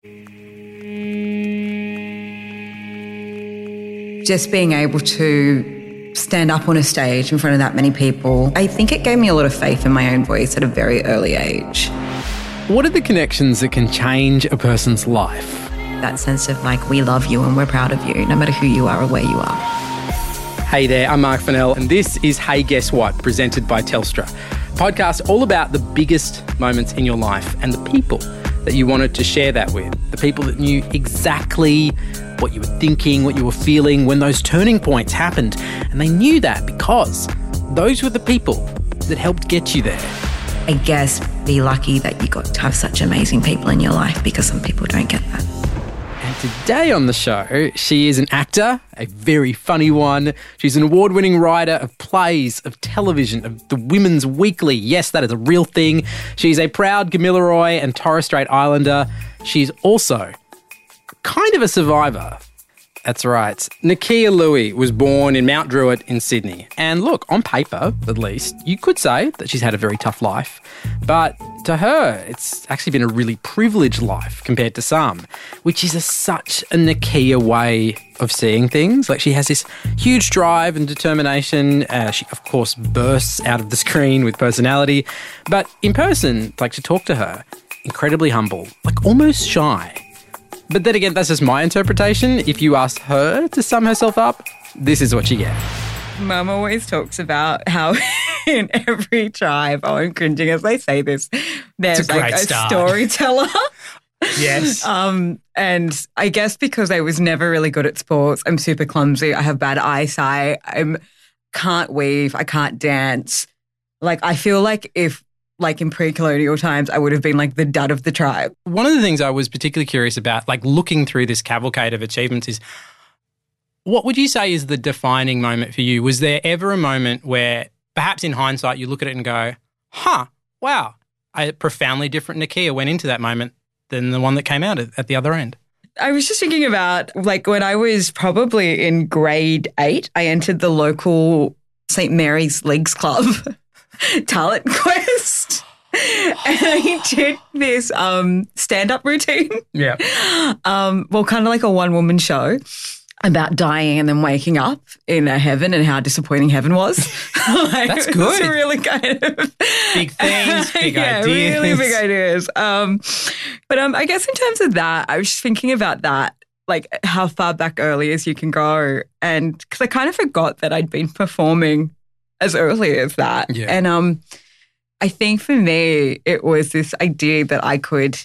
Just being able to stand up on a stage in front of that many people, I think it gave me a lot of faith in my own voice at a very early age. What are the connections that can change a person's life? That sense of like, we love you and we're proud of you, no matter who you are or where you are. Hey there, I'm Mark Fennell, and this is Hey Guess What, presented by Telstra. Podcast all about the biggest moments in your life and the people that you wanted to share that with. The people that knew exactly what you were thinking, what you were feeling when those turning points happened. And they knew that because those were the people that helped get you there. I guess be lucky that you got to have such amazing people in your life because some people don't get that. Today on the show, she is an actor, a very funny one. She's an award winning writer of plays, of television, of the Women's Weekly. Yes, that is a real thing. She's a proud Gamilaroi and Torres Strait Islander. She's also kind of a survivor that's right. Nakkiah Lui was born in Mount Druitt in Sydney. And look, on paper, at least, you could say that she's had a very tough life. But to her, it's actually been a really privileged life compared to some, which is a, such a Nakkiah way of seeing things. Like she has this huge drive and determination. Uh, she, of course, bursts out of the screen with personality. But in person, like to talk to her, incredibly humble, like almost shy. But then again, that's just my interpretation. If you ask her to sum herself up, this is what you get. Mum always talks about how in every tribe, oh, I'm cringing as I say this, there's a like a start. storyteller. Yes. Um, and I guess because I was never really good at sports, I'm super clumsy. I have bad eyesight. I'm can't weave. I can't dance. Like I feel like if like in pre-colonial times, I would have been like the dud of the tribe. One of the things I was particularly curious about, like looking through this cavalcade of achievements, is what would you say is the defining moment for you? Was there ever a moment where, perhaps in hindsight, you look at it and go, "Huh, wow, a profoundly different Nakkiah went into that moment than the one that came out at, at the other end"? I was just thinking about like when I was probably in grade eight, I entered the local St. Mary's Leagues Club talent quest. and I did this um, stand up routine. Yeah. Um, well, kind of like a one woman show about dying and then waking up in a heaven and how disappointing heaven was. like, That's good. was really kind of Big things, big yeah, ideas. really big ideas. Um, but um, I guess in terms of that, I was just thinking about that, like how far back early as you can go, and because I kind of forgot that I'd been performing as early as that, Yeah. and um, I think for me it was this idea that I could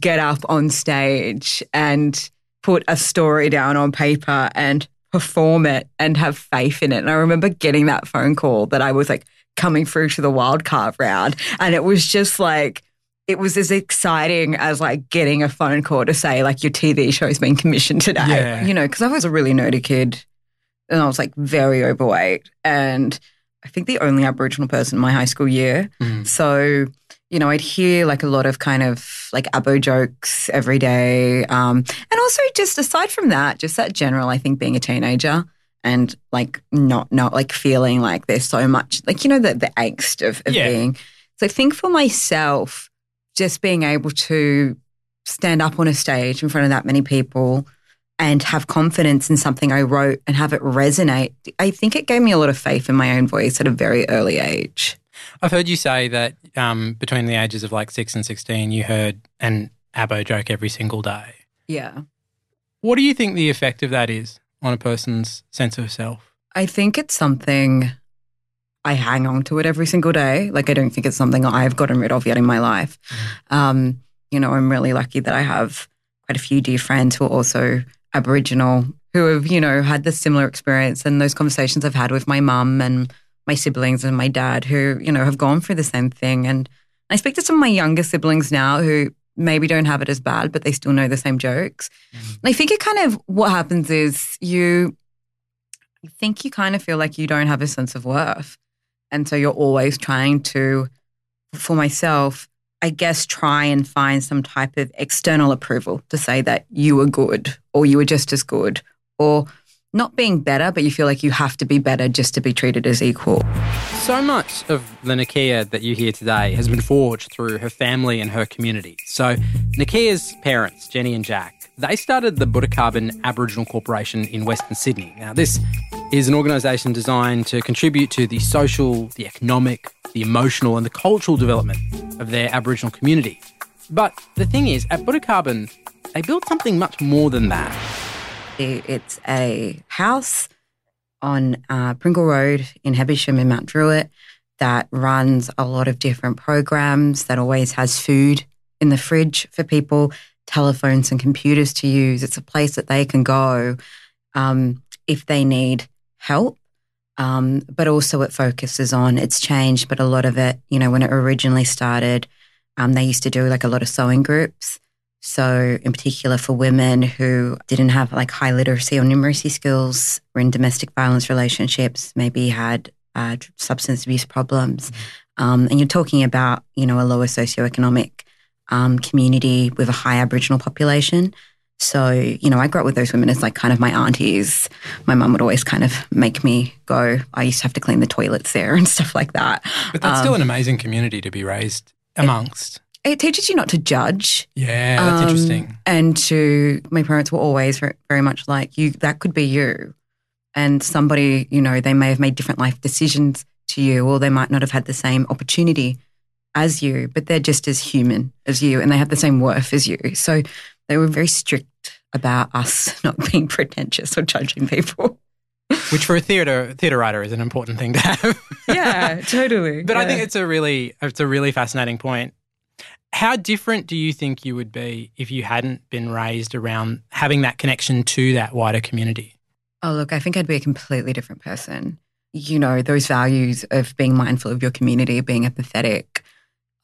get up on stage and put a story down on paper and perform it and have faith in it. And I remember getting that phone call that I was like coming through to the wildcard round. And it was just like, it was as exciting as like getting a phone call to say like your TV show's been commissioned today. Yeah. You know, because I was a really nerdy kid and I was like very overweight and I think the only Aboriginal person in my high school year. Mm. So, you know, I'd hear like a lot of kind of like abo jokes every day. Um, and also just aside from that, just that general, I think being a teenager and like not, not like feeling like there's so much, like, you know, the, the angst of, of Yeah. being. So I think for myself, just being able to stand up on a stage in front of that many people and have confidence in something I wrote and have it resonate, I think it gave me a lot of faith in my own voice at a very early age. I've heard you say that um, between the ages of like six and 16, you heard an abo joke every single day. Yeah. What do you think the effect of that is on a person's sense of self? I think it's something I hang on to it every single day. Like, I don't think it's something I've gotten rid of yet in my life. Um, you know, I'm really lucky that I have quite a few dear friends who are also Aboriginal who have, you know, had the similar experience and those conversations I've had with my mum and my siblings and my dad who, you know, have gone through the same thing. And I speak to some of my younger siblings now who maybe don't have it as bad, but they still know the same jokes. Mm-hmm. And I think it kind of what happens is you I think you kind of feel like you don't have a sense of worth. And so you're always trying to, for myself, I guess, try and find some type of external approval to say that you were good or you were just as good or not being better, but you feel like you have to be better just to be treated as equal. So much of the Nakkiah that you hear today has been forged through her family and her community. So, Nakkiah's parents, Jenny and Jack, they started the Budakarbin Aboriginal Corporation in Western Sydney. Now, this is an organisation designed to contribute to the social, the economic, the emotional, and the cultural development of their Aboriginal community. But the thing is, at Budakarbin, they built something much more than that. It's a house on uh, Pringle Road in Hebersham in Mount Druitt that runs a lot of different programs, that always has food in the fridge for people, telephones and computers to use. It's a place that they can go um, if they need help. Um, but also, it focuses on it's changed, but a lot of it, you know, when it originally started, um, they used to do like a lot of sewing groups so, in particular, for women who didn't have like high literacy or numeracy skills, were in domestic violence relationships, maybe had uh, substance abuse problems, mm-hmm. um, and you're talking about you know a lower socioeconomic um, community with a high Aboriginal population. So, you know, I grew up with those women as like kind of my aunties. My mum would always kind of make me go. I used to have to clean the toilets there and stuff like that. But that's um, still an amazing community to be raised amongst it teaches you not to judge. Yeah, that's um, interesting. And to my parents were always very much like you. That could be you, and somebody you know they may have made different life decisions to you, or they might not have had the same opportunity as you, but they're just as human as you, and they have the same worth as you. So they were very strict about us not being pretentious or judging people. Which for a theater theater writer is an important thing to have. yeah, totally. But yeah. I think it's a really it's a really fascinating point how different do you think you would be if you hadn't been raised around having that connection to that wider community? Oh, look, I think I'd be a completely different person. You know, those values of being mindful of your community, being empathetic,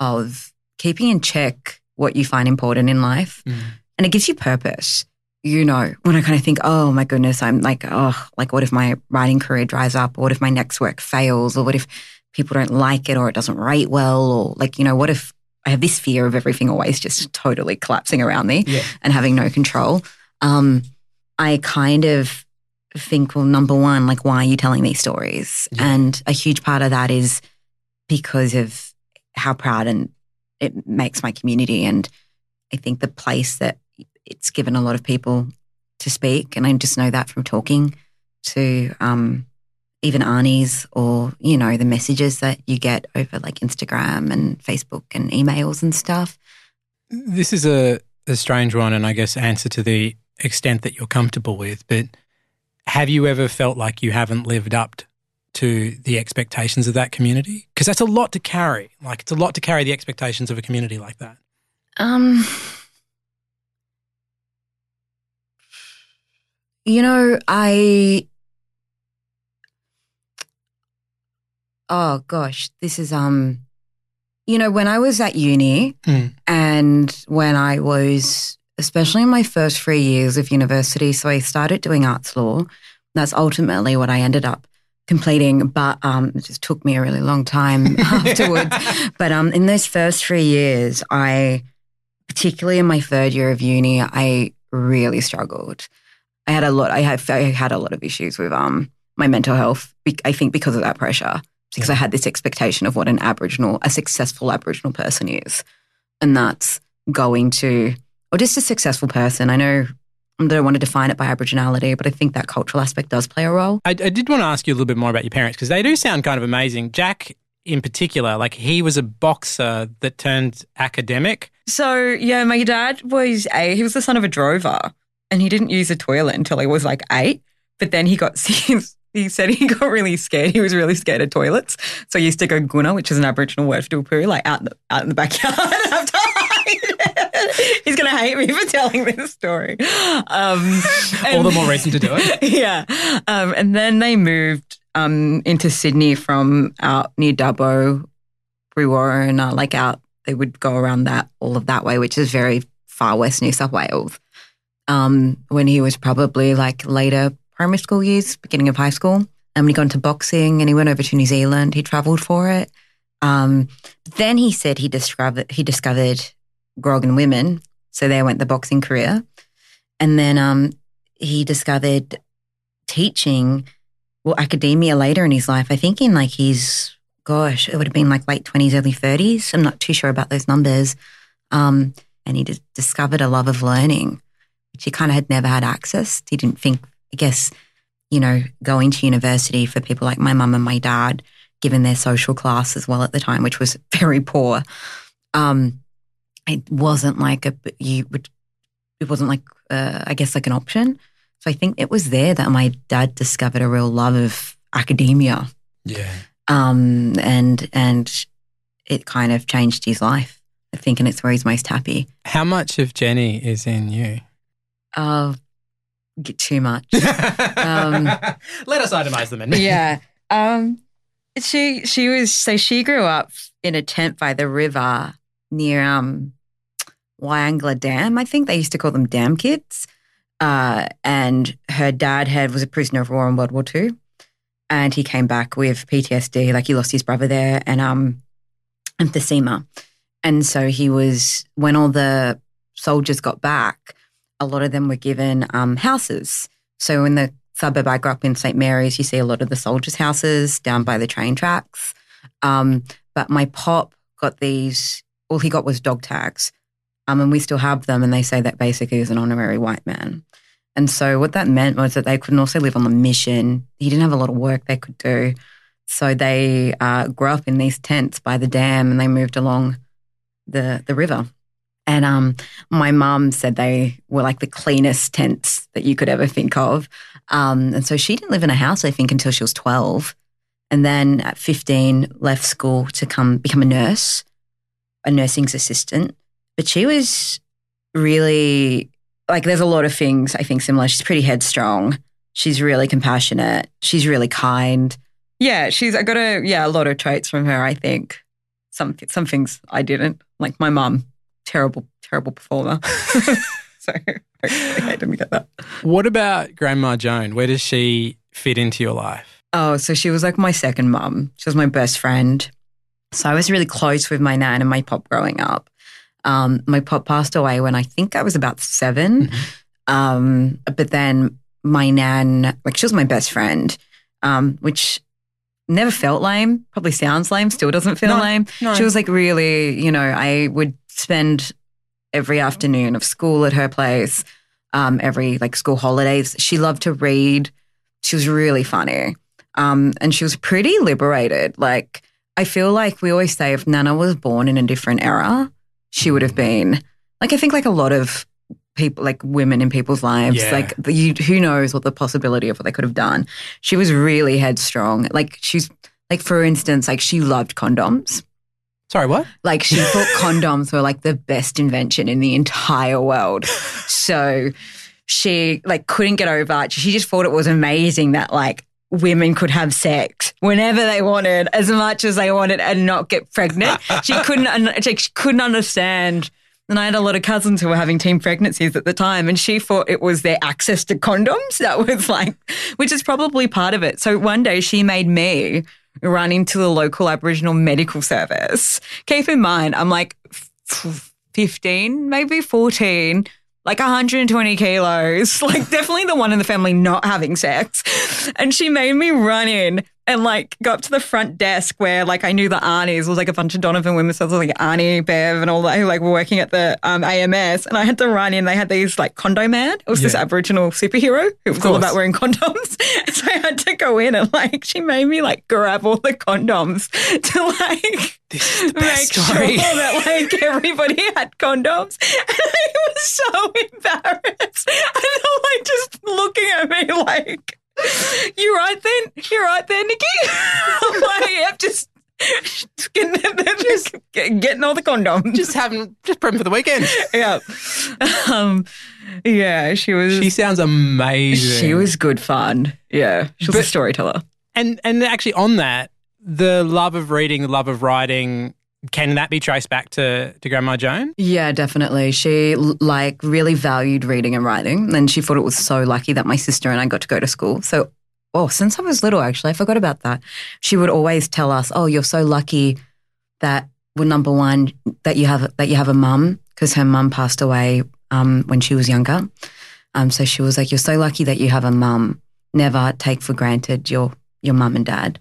of keeping in check what you find important in life. Mm. And it gives you purpose. You know, when I kind of think, oh my goodness, I'm like, oh, like what if my writing career dries up? Or what if my next work fails? Or what if people don't like it or it doesn't rate well? Or like, you know, what if I have this fear of everything always just totally collapsing around me yeah. and having no control. Um, I kind of think, well, number one, like, why are you telling these stories? Yeah. And a huge part of that is because of how proud and it makes my community. And I think the place that it's given a lot of people to speak. And I just know that from talking to um, even Arnie's or, you know, the messages that you get over like Instagram and Facebook and emails and stuff. This is a, a strange one and I guess answer to the extent that you're comfortable with, but have you ever felt like you haven't lived up to the expectations of that community? Because that's a lot to carry. Like it's a lot to carry the expectations of a community like that. Um you know, I oh gosh, this is um you know, when I was at uni mm. and when I was especially in my first three years of university, so I started doing arts law. That's ultimately what I ended up completing, but um, it just took me a really long time afterwards. But um, in those first three years, I, particularly in my third year of uni, I really struggled. I had a lot. I had I had a lot of issues with um my mental health. I think because of that pressure because yeah. I had this expectation of what an Aboriginal, a successful Aboriginal person is. And that's going to, or just a successful person. I know I don't want to define it by Aboriginality, but I think that cultural aspect does play a role. I, I did want to ask you a little bit more about your parents because they do sound kind of amazing. Jack, in particular, like he was a boxer that turned academic. So, yeah, my dad was a, he was the son of a drover and he didn't use a toilet until he was like eight. But then he got he said he got really scared. He was really scared of toilets. So he used to go guna, which is an Aboriginal word for do poo, like out in the, out in the backyard. He's going to hate me for telling this story. Um, All the more reason to do it. Yeah. Um, and then they moved um, into Sydney from out near Dubbo, Brewarrina, and uh, like out, they would go around that, all of that way, which is very far west New South Wales. Um, when he was probably like later primary school years, beginning of high school. And he got into boxing and he went over to New Zealand. He traveled for it. Um, then he said he discovered he discovered grog and women. So there went the boxing career. And then um, he discovered teaching well academia later in his life. I think in like his gosh, it would have been like late twenties, early thirties. I'm not too sure about those numbers. Um, and he discovered a love of learning, which he kind of had never had access. He didn't think, I guess, you know, going to university for people like my mum and my dad, given their social class as well at the time, which was very poor. Um, it wasn't like a you would. It wasn't like uh, I guess like an option. So I think it was there that my dad discovered a real love of academia. Yeah. Um, and and it kind of changed his life. I think, and it's where he's most happy. How much of Jenny is in you? Uh, get too much. Um, Let us itemize them in. yeah. Um, she she was so she grew up in a tent by the river near um Wyangla Dam. I think they used to call them dam kids. Uh, and her dad had was a prisoner of war in World War Two, and he came back with PTSD. Like he lost his brother there, and um, emphysema. And so he was when all the soldiers got back, a lot of them were given um, houses. So in the suburb I grew up in, St Mary's, you see a lot of the soldiers' houses down by the train tracks. Um, but my pop got these. All he got was dog tags, um, and we still have them. And they say that basically is an honorary white man. And so what that meant was that they couldn't also live on the mission. He didn't have a lot of work they could do. So they uh, grew up in these tents by the dam, and they moved along the the river. And um, my mum said they were like the cleanest tents that you could ever think of. Um, and so she didn't live in a house, I think, until she was 12. And then at 15, left school to come become a nurse, a nursing assistant. But she was really like, there's a lot of things I think similar. She's pretty headstrong. She's really compassionate. She's really kind. Yeah, she's, I got a, yeah, a lot of traits from her, I think. Some, some things I didn't, like my mum, terrible, terrible performer. so I didn't get that. What about Grandma Joan? Where does she fit into your life? Oh, so she was like my second mum. She was my best friend. So I was really close with my nan and my pop growing up. Um, my pop passed away when I think I was about 7 Um, but then my nan, like she was my best friend, um, which never felt lame. Probably sounds lame. Still doesn't feel No, lame. no. She was like really, you know, I would spend every afternoon of school at her place, um, every like school holidays. She loved to read. She was really funny. Um, and she was pretty liberated. Like, I feel like we always say if Nana was born in a different era, she would have been like, I think like a lot of people, like women in people's lives, Yeah. like the, you, who knows what the possibility of what they could have done. She was really headstrong. Like, she's like, for instance, like she loved condoms. Sorry, what? Like she thought condoms were like the best invention in the entire world. So she like couldn't get over it. She just thought it was amazing that like women could have sex whenever they wanted, as much as they wanted, and not get pregnant. She couldn't. She couldn't understand. And I had a lot of cousins who were having teen pregnancies at the time, and she thought it was their access to condoms that was like, which is probably part of it. So one day she made me run into the local Aboriginal medical service. Keep in mind, I'm like 15, maybe 14, like 120 kilos, like definitely the one in the family not having sex. And she made me run in and like go up to the front desk where like I knew the aunties It was like a bunch of Donovan women, so it was like Arnie, Bev, and all that who like were working at the um, AMS. And I had to run in. They had these like Condoman. It was this Aboriginal superhero who was all about wearing condoms. so I had to go in and like she made me like grab all the condoms to like This is the make best sure story. that like everybody had condoms. And I was so embarrassed. And they're like just looking at me like, you right then? You right there, Nikki? I'm like, yep, just, just getting, just getting all the condoms. just having, just prepping for the weekend. yeah. Um, yeah, she was. She sounds amazing. she was good fun. Yeah, she was a storyteller. And and actually on that, the love of reading, the love of writing, can that be traced back to, to Grandma Joan? Yeah, definitely. She like really valued reading and writing, and she thought it was so lucky that my sister and I got to go to school. So, oh, since I was little, actually, I forgot about that. She would always tell us, "Oh, you're so lucky that well, number one, that you have that you have a mum because her mum passed away um, when she was younger. Um, so she was like, "You're so lucky that you have a mum never take for granted your your mum and dad.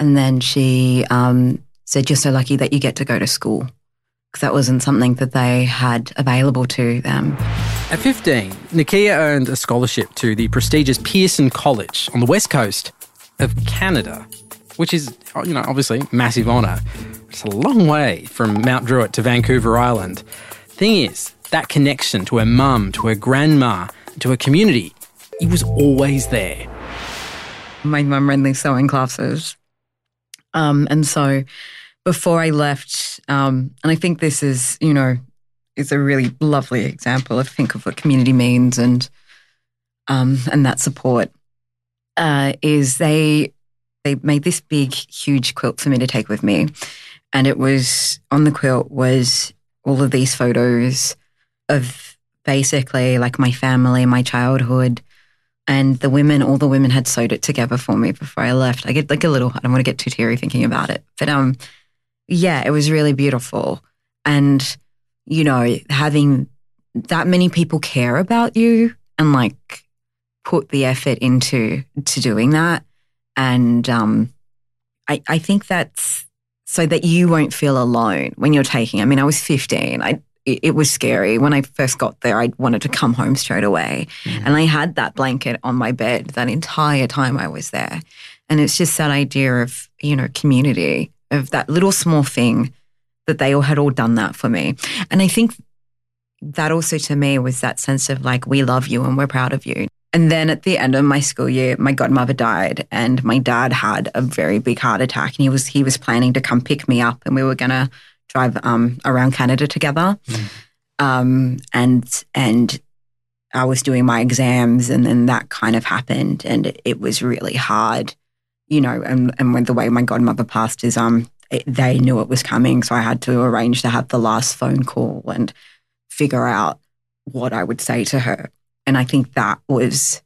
And then she um, said, "You're so lucky that you get to go to school." Because that wasn't something that they had available to them. At 15, Nakkiah earned a scholarship to the prestigious Pearson College on the west coast of Canada, which is, you know, obviously massive honour. It's a long way from Mount Druitt to Vancouver Island. Thing is, that connection to her mum, to her grandma, to her community, it was always there. My mum ran these sewing classes. Um, and so before I left, um, and I think this is, you know, is a really lovely example of think of what community means and um, and that support uh, is they they made this big huge quilt for me to take with me, and it was on the quilt was all of these photos of basically like my family, my childhood, and the women. All the women had sewed it together for me before I left. I get like a little. I don't want to get too teary thinking about it, but um, yeah, it was really beautiful, and you know, having that many people care about you and like put the effort into to doing that. And um, I, I think that's so that you won't feel alone when you're taking. I mean, I was 15. I it, it was scary when I first got there. I wanted to come home straight away, mm-hmm. and I had that blanket on my bed that entire time I was there. And it's just that idea of you know community of that little small thing that they all had all done that for me. And I think that also to me was that sense of like, we love you and we're proud of you. And then at the end of my school year, my godmother died and my dad had a very big heart attack and he was he was planning to come pick me up and we were gonna drive um, around Canada together. Mm. Um, and and I was doing my exams and then that kind of happened and it, it was really hard, you know, and, and when the way my godmother passed is um it, they knew it was coming. So I had to arrange to have the last phone call and figure out what I would say to her. And I think that was,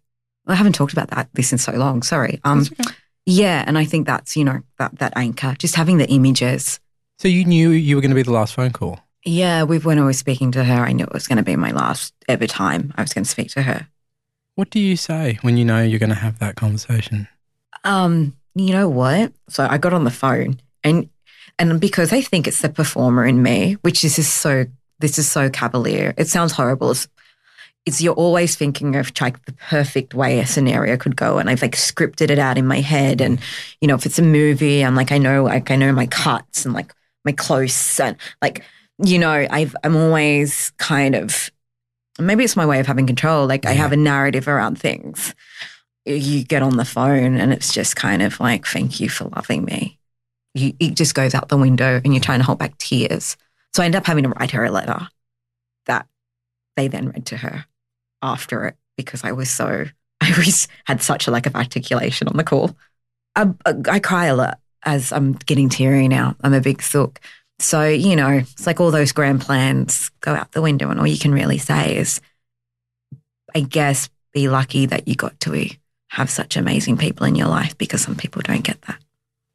I haven't talked about that this in so long. Sorry. Um, okay. Yeah. And I think that's, you know, that, that anchor, just having the images. So you knew you were going to be the last phone call? Yeah. With, when I was speaking to her, I knew it was going to be my last ever time I was going to speak to her. What do you say when you know you're going to have that conversation? Um, you know what? So I got on the phone and and because I think it's the performer in me, which is just so this is so cavalier. It sounds horrible. It's, it's you're always thinking of like the perfect way a scenario could go, and I've like scripted it out in my head. And you know, if it's a movie, I'm like I know like I know my cuts and like my close and like you know I've I'm always kind of maybe it's my way of having control. Like yeah. I have a narrative around things. You get on the phone and it's just kind of like, thank you for loving me you, it just goes out the window and you're trying to hold back tears. So I end up having to write her a letter that they then read to her after it because I was so, I was, had such a lack of articulation on the call. Um, I, I cry a lot as I'm getting teary now. I'm a big sook. So, you know, it's like all those grand plans go out the window, and all you can really say is, I guess, be lucky that you got to have such amazing people in your life because some people don't get that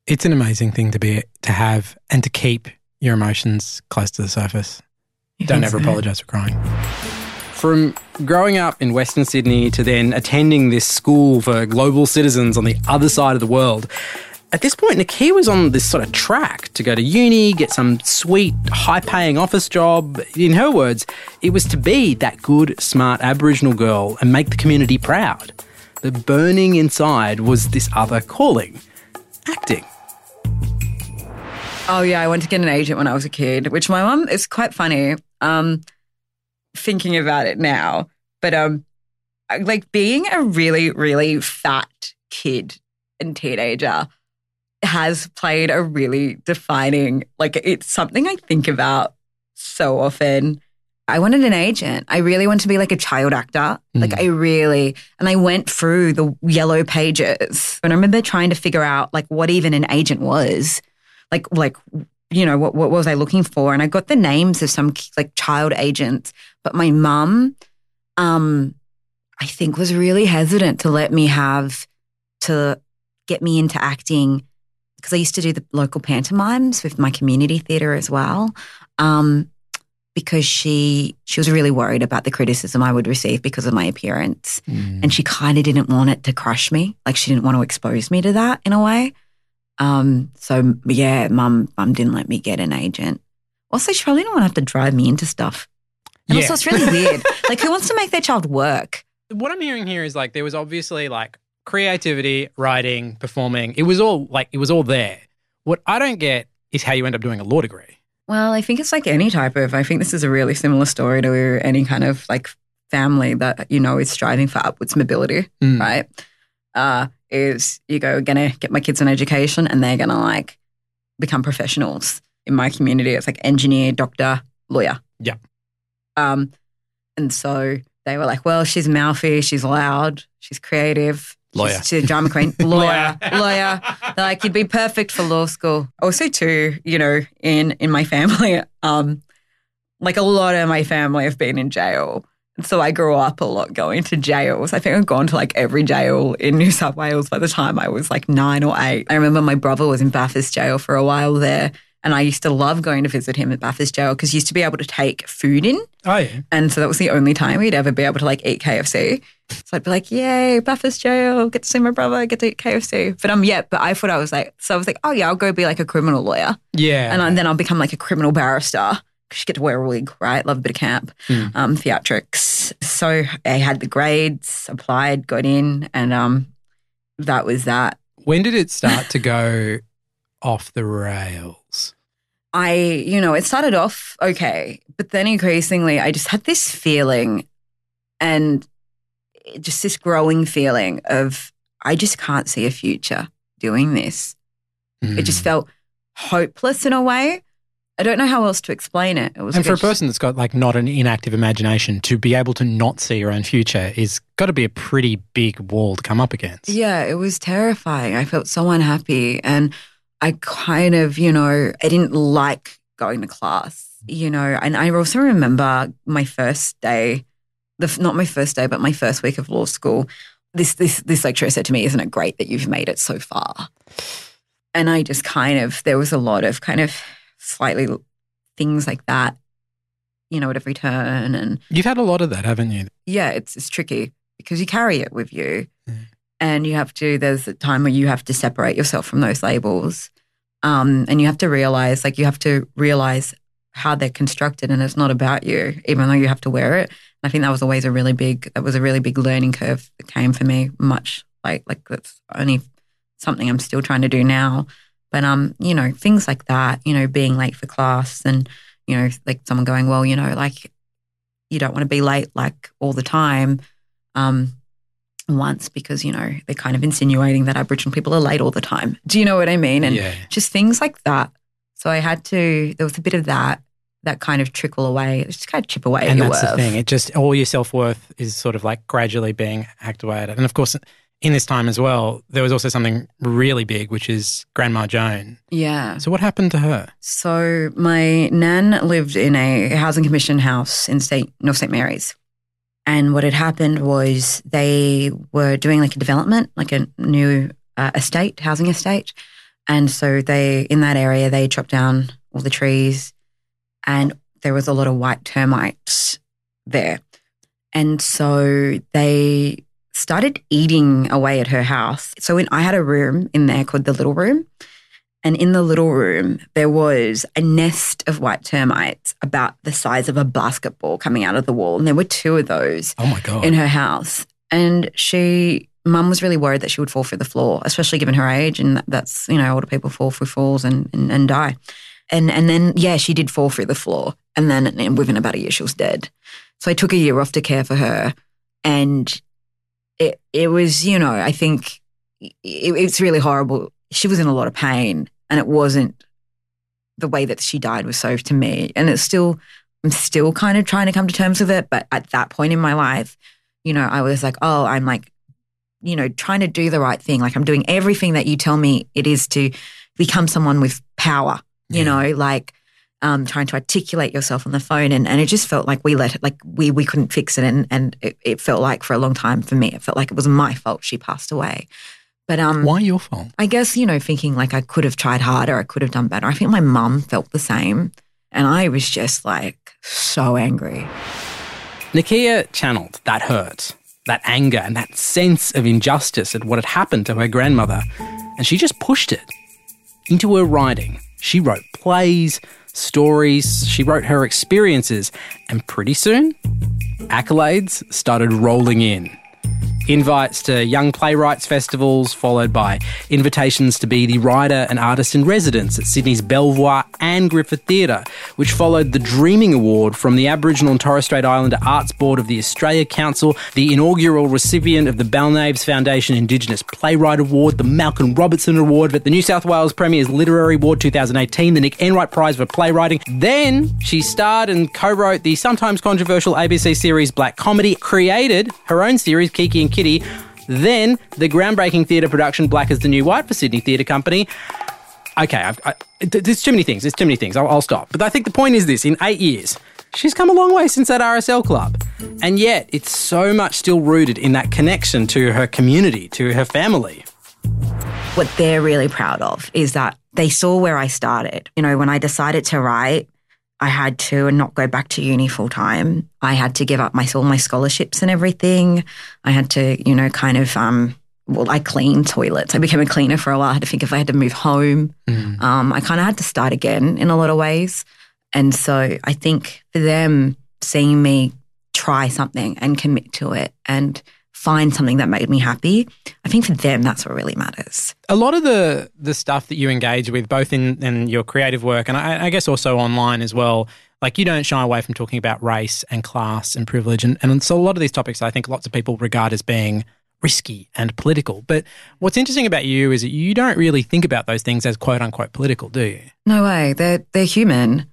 it's an amazing thing to be to have and to keep your emotions close to the surface. You Don't ever so? apologize for crying. From growing up in Western Sydney to then attending this school for global citizens on the other side of the world, at this point, Nakkiah was on this sort of track to go to uni, get some sweet, high paying office job. In her words, it was to be that good, smart Aboriginal girl and make the community proud. But burning inside was this other calling acting. Oh yeah, I went to get an agent when I was a kid, which my mum is quite funny. Um, thinking about it now, but um, like being a really really fat kid and teenager has played a really defining like it's something I think about so often. I wanted an agent. I really wanted to be like a child actor. Mm. Like I really, and I went through the yellow pages and I remember trying to figure out like what even an agent was like like you know what what was I looking for? And I got the names of some like child agents, but my mum, um, I think was really hesitant to let me have to get me into acting because I used to do the local pantomimes with my community theatre as well. Um, because she she was really worried about the criticism I would receive because of my appearance. Mm. And she kind of didn't want it to crush me. Like she didn't want to expose me to that in a way. Um, so yeah, mum mum didn't let me get an agent. Also, she probably didn't want to have to drive me into stuff. And Yeah. also it's really weird. like who wants to make their child work? what I'm hearing here is like there was obviously like creativity, writing, performing. It was all like it was all there. What I don't get is how you end up doing a law degree. Well, I think it's like any type of, I think this is a really similar story to any kind of like family that, you know, is striving for upwards mobility, Mm. right? Uh, is you go, gonna get my kids an education and they're gonna like become professionals. In my community, it's like engineer, doctor, lawyer. Yeah. Um, and so they were like, well, she's mouthy, she's loud, she's creative. Lawyer. She's, she's a drama queen. Lawyer. lawyer. They're like, you'd be perfect for law school. Also, too, you know, in in my family, um, like a lot of my family have been in jail. So I grew up a lot going to jails. I think I've gone to like every jail in New South Wales by the time I was like nine or eight. I remember my brother was in Bathurst jail for a while there. And I used to love going to visit him at Bathurst jail because he used to be able to take food in. Oh yeah. And so that was the only time we'd ever be able to like eat KFC. So I'd be like, yay, Bathurst jail, get to see my brother, get to eat KFC. But um, yeah, but I thought I was like, so I was like, oh yeah, I'll go be like a criminal lawyer. Yeah. And then I'll become like a criminal barrister because you get to wear a wig, right? Love a bit of camp, Mm. um, theatrics. So I had the grades, applied, got in, and um, that was that. when did it start to go off the rails? I, you know, it started off okay, but then increasingly, I just had this feeling and just this growing feeling of I just can't see a future doing this. It just Mm. felt hopeless in a way. I don't know how else to explain it. It was And for a person that's got like not an inactive imagination, to be able to not see your own future is got to be a pretty big wall to come up against. Yeah, it was terrifying. I felt so unhappy. And I kind of, you know, I didn't like going to class, you know. And I also remember my first day, the not my first day, but my first week of law school. This this this lecturer said to me, "Isn't it great that you've made it so far?" And I just kind of there was a lot of kind of slightly things like that, you know, at every turn and You've had a lot of that, haven't you? yeah, it's it's tricky because you carry it with you, Mm. and you have to. There's a time where you have to separate yourself from those labels, um, and you have to realize, like, you have to realize how they're constructed, and it's not about you, even though you have to wear it. I think that was always a really big. That was a really big learning curve that came for me. Much like like that's only something I'm still trying to do now. But um, you know, things like that. You know, being late for class, and you know, like someone going, well, you know, like you don't want to be late like all the time. Um, once because you know they're kind of insinuating that Aboriginal people are late all the time. Do you know what I mean? And yeah. just things like that. So I had to. There was a bit of that that kind of trickle away. It's just kind of chip away at And your that's the thing. It just all your self worth is sort of like gradually being activated. And of course, in this time as well, there was also something really big, which is Grandma Joan. Yeah. So what happened to her? So my nan lived in a housing commission house in state North St Mary's. And what had happened was they were doing like a development, like a new uh, estate, housing estate. And so they, in that area, they chopped down all the trees and there was a lot of white termites there. And so they started eating away at her house. So when I had a room in there called the little room. And in the little room, there was a nest of white termites about the size of a basketball coming out of the wall. And there were two of those Oh my God. in her house. And she, mum was really worried that she would fall through the floor, especially given her age. And that's, you know, older people fall through falls and, and, and die. And, and then, yeah, she did fall through the floor. And then and within about a year, she was dead. So I took a year off to care for her. And it, it was, you know, I think it, it's really horrible. She was in a lot of pain and it wasn't the way that she died was so to me. And it's still, I'm still kind of trying to come to terms with it. But at that point in my life, you know, I was like, oh, I'm like, you know, trying to do the right thing. Like I'm doing everything that you tell me it is to become someone with power, you Yeah. know, like um, trying to articulate yourself on the phone. And, and it just felt like we let it, like we, we couldn't fix it. And, and it, it felt like for a long time for me, it felt like it was my fault she passed away. But um, Why your fault? I guess, you know, thinking like I could have tried harder, I could have done better. I think my mum felt the same. And I was just like so angry. Nakkiah channeled that hurt, that anger, and that sense of injustice at what had happened to her grandmother, and she just pushed it into her writing. She wrote plays, stories, she wrote her experiences, and pretty soon, accolades started rolling in. Invites to young playwrights festivals, followed by invitations to be the writer and artist in residence at Sydney's Belvoir and Griffin Theatre, which followed the Dreaming Award from the Aboriginal and Torres Strait Islander Arts Board of the Australia Council, the inaugural recipient of the Balnaves Foundation Indigenous Playwright Award, the Malcolm Robertson Award at the New South Wales Premier's Literary Award 2018, the Nick Enright Prize for Playwriting. Then she starred and co-wrote the sometimes controversial ABC series Black Comedy, created her own series Kiki and Kitty, then the groundbreaking theatre production Black is the New White for Sydney Theatre Company. Okay, I've, I, there's too many things. There's too many things. I'll, I'll stop. But I think the point is this: in eight years, she's come a long way since that RSL club, and yet it's so much still rooted in that connection to her community, to her family. What they're really proud of is that they saw where I started. You know, when I decided to write, I had to and not go back to uni full time. I had to give up my all my scholarships and everything. I had to, you know, kind of um, well, I cleaned toilets. I became a cleaner for a while. I had to think if I had to move home. Mm. Um, I kind of had to start again in a lot of ways. And so I think for them, seeing me try something and commit to it and find something that made me happy, I think for them, that's what really matters. A lot of the the stuff that you engage with, both in, in your creative work and I, I guess also online as well, like you don't shy away from talking about race and class and privilege. And, and so a lot of these topics I think lots of people regard as being risky and political. But what's interesting about you is that you don't really think about those things as quote unquote political, do you? No way. They're they're human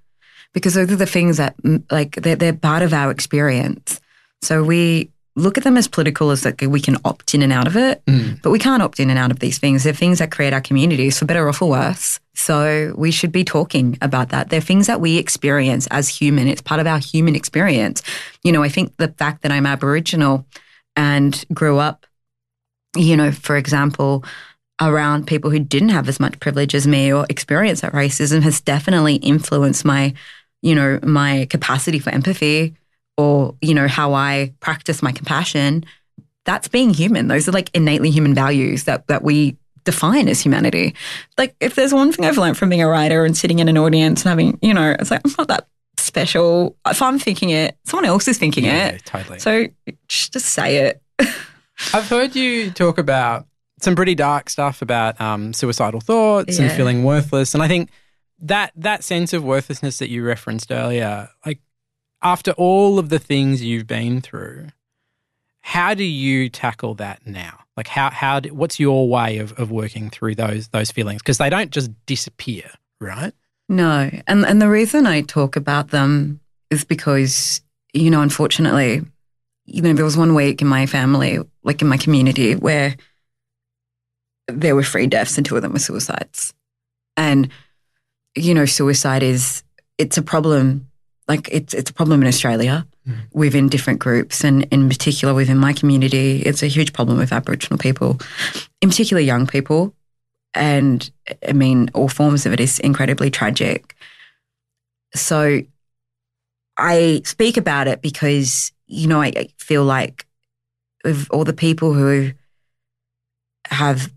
because those are the things that like they're they're part of our experience. So we look at them as political as that we can opt in and out of it, mm. but we can't opt in and out of these things. They're things that create our communities for better or for worse. So we should be talking about that. They're things that we experience as human. It's part of our human experience. You know, I think the fact that I'm Aboriginal and grew up, you know, for example, around people who didn't have as much privilege as me or experience that racism has definitely influenced my, you know, my capacity for empathy or, you know, how I practice my compassion. That's being human. Those are like innately human values that that we define as humanity. Like if there's one thing I've learned from being a writer and sitting in an audience and having, you know, it's like I'm not that special. If I'm thinking it, someone else is thinking it. totally. So just just say it. I've heard you talk about some pretty dark stuff about um, suicidal thoughts and feeling worthless, and I think that that sense of worthlessness that you referenced earlier, like after all of the things you've been through, how do you tackle that now? Like how how do, what's your way of, of working through those those feelings because they don't just disappear, right? No. And and the reason I talk about them is because, you know, unfortunately, you know, there was one week in my family, like in my community, where there were three deaths and two of them were suicides. And, you know, suicide is it's a problem. Like it's it's a problem in Australia mm-hmm. within different groups and in particular within my community, it's a huge problem with Aboriginal people, in particular young people. And I mean, all forms of it is incredibly tragic. So I speak about it because, you know, I, I feel like of all the people who have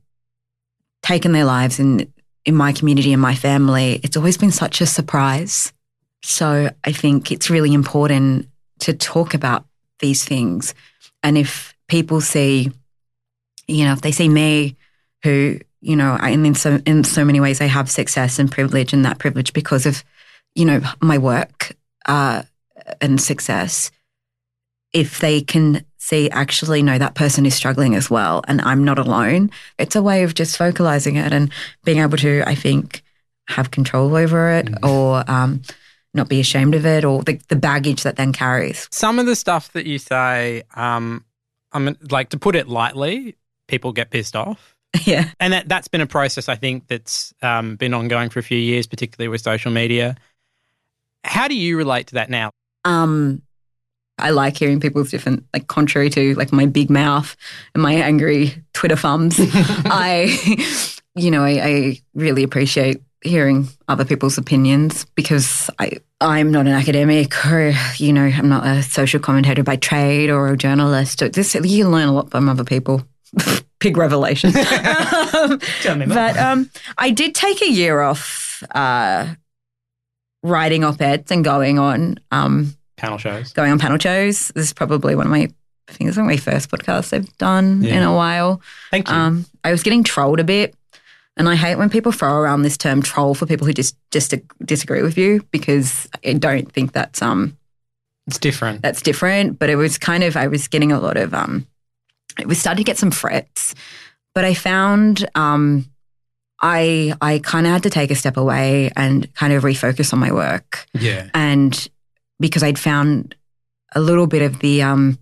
taken their lives in in my community and my family, it's always been such a surprise. So I think it's really important to talk about these things. And if people see, you know, if they see me who, you know, I- and in so in so many ways I have success and privilege and that privilege because of, you know, my work uh, and success, if they can see actually no that person is struggling as well and i'm not alone it's a way of just vocalizing it and being able to i think have control over it or um, not be ashamed of it or the, the baggage that then carries Some of the stuff that you say, um, I mean, like to put it lightly, people get pissed off. yeah And that, that's been a process, I think, that's um, been ongoing for a few years, particularly with social media. How do you relate to that now? um i like hearing people's different like contrary to like my big mouth and my angry twitter thumbs i you know I, I really appreciate hearing other people's opinions because I I'm not an academic or you know I'm not a social commentator by trade or a journalist. This you learn a lot from other people. Big revelation. um, Tell me more. but um, I did take a year off uh, writing op eds and going on um, Panel shows. going on panel shows. This is probably one of my I think it's one of my first podcasts I've done in a while. Thank you. Um, I was getting trolled a bit, and I hate when people throw around this term "troll" for people who just just disagree with you because I don't think that's um it's different. that's different. But it was kind of I was getting a lot of um, it was starting to get some frets, but I found um, I I kind of had to take a step away and kind of refocus on my work yeah. and because I'd found a little bit of the um,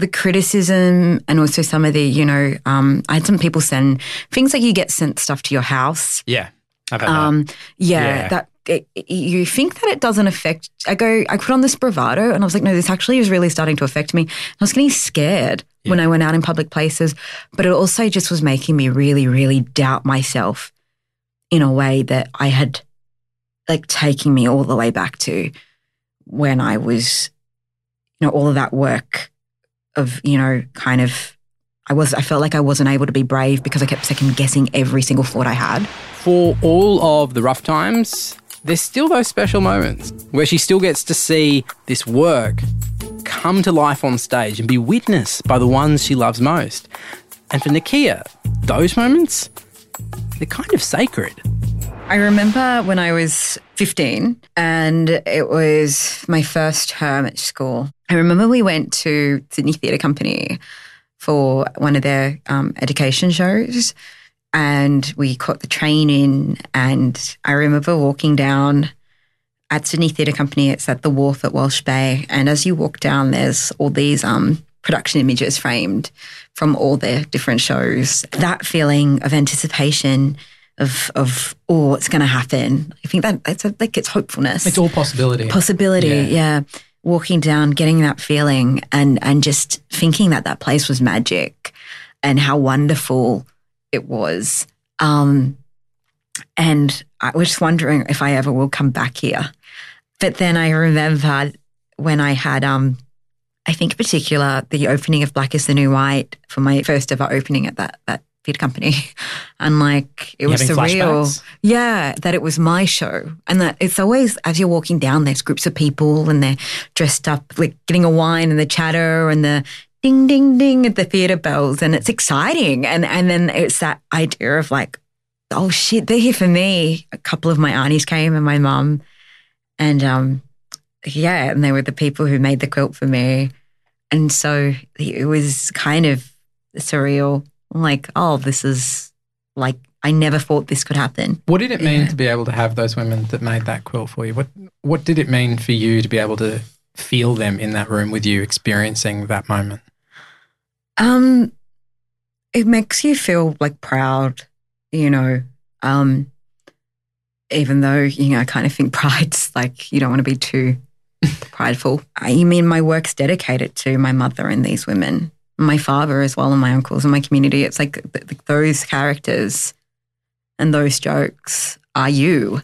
the criticism and also some of the you know um, I had some people send things like you get sent stuff to your house. Yeah. I've had Um, yeah, Yeah. that. It, it- you think that it doesn't affect. I go. I put on this bravado, and I was like, no, this actually is really starting to affect me. I was getting scared when I went out in public places, but it also just was making me really, really doubt myself in a way that I had, like, taking me all the way back to when I was, you know, all of that work of, you know, kind of. I was. I felt like I wasn't able to be brave because I kept second guessing every single thought I had. For all of the rough times, there's still those special moments where she still gets to see this work come to life on stage and be witnessed by the ones she loves most. And for Nakkiah, those moments, they're kind of sacred. I remember when I was 15 and it was my first term at school. I remember we went to Sydney Theatre Company for one of their um, education shows and we caught the train in. And I remember walking down at Sydney Theatre Company. It's at the wharf at Walsh Bay. And as you walk down, there's all these um, production images framed from all their different shows. That feeling of anticipation of of oh, what's going to happen. I think that it's a, like it's hopefulness, It's all possibility. possibility. Yeah. Yeah. walking down, getting that feeling, and and just thinking that that place was magic, and how wonderful it was. Um, and I was just wondering if I ever will come back here. But then I remember when I had um I think in particular the opening of Black is the New White for my first ever opening at that that theatre company. And like it You was surreal. flashbacks? Yeah, that it was my show. And that it's always as you're walking down, there's groups of people and they're dressed up, like getting a wine and the chatter and the ding ding ding at the theatre bells. And it's exciting. And and then it's that idea of like, oh shit, they're here for me. A couple of my aunties came and my mum. And um yeah, and they were the people who made the quilt for me. And so it was kind of surreal. Like, oh, this is like I never thought this could happen. What did it mean Yeah. to be able to have those women that made that quilt for you? What What did it mean for you to be able to feel them in that room with you, experiencing that moment? Um, it makes you feel like proud, you know. Um, even though you know, I kind of think pride's like you don't want to be too prideful. I mean, my work's dedicated to my mother and these women, my father as well, and my uncles and my community. It's like th- th- those characters and those jokes are you.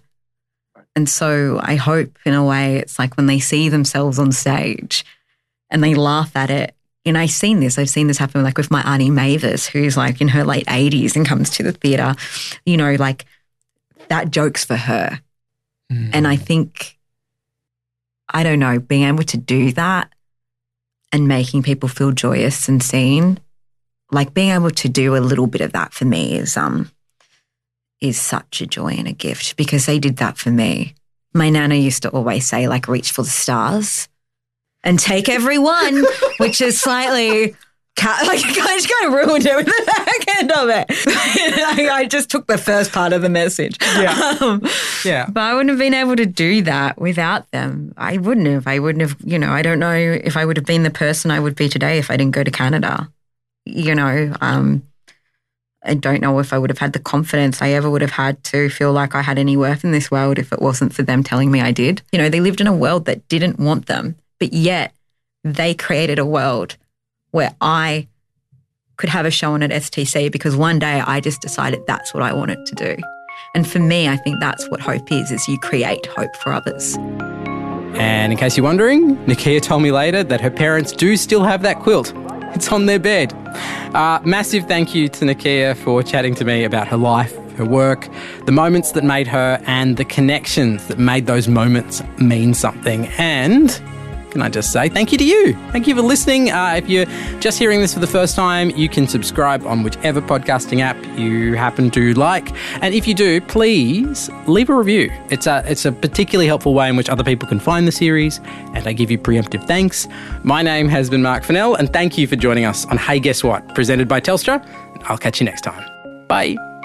And so I hope, in a way, it's like when they see themselves on stage and they laugh at it and I've seen this. I've seen this happen like with my auntie Mavis, who's like in her late 80s and comes to the theatre. You know, like that joke's for her. Mm. And I think, I don't know, being able to do that and making people feel joyous and seen, like being able to do a little bit of that for me is um is such a joy and a gift because they did that for me. My nana used to always say, like, reach for the stars and take everyone, which is slightly like I just kind of ruined it with the back end of it. I, I just took the first part of the message. Yeah. Um, yeah. but I wouldn't have been able to do that without them. I wouldn't have. I wouldn't have, you know, I don't know if I would have been the person I would be today if I didn't go to Canada. You know, um, I don't know if I would have had the confidence I ever would have had to feel like I had any worth in this world if it wasn't for them telling me I did. You know, they lived in a world that didn't want them, but yet they created a world where I could have a show on at STC because one day I just decided that's what I wanted to do. And for me, I think that's what hope is, is you create hope for others. And in case you're wondering, Nakkiah told me later that her parents do still have that quilt. It's on their bed. Uh, massive thank you to Nakkiah for chatting to me about her life, her work, the moments that made her, and the connections that made those moments mean something. And can I just say thank you to you? Thank you for listening. Uh, if you're just hearing this for the first time, you can subscribe on whichever podcasting app you happen to like. And if you do, please leave a review. It's a it's a particularly helpful way in which other people can find the series, and I give you preemptive thanks. My name has been Mark Fennell, and thank you for joining us on Hey Guess What, presented by Telstra. I'll catch you next time. Bye.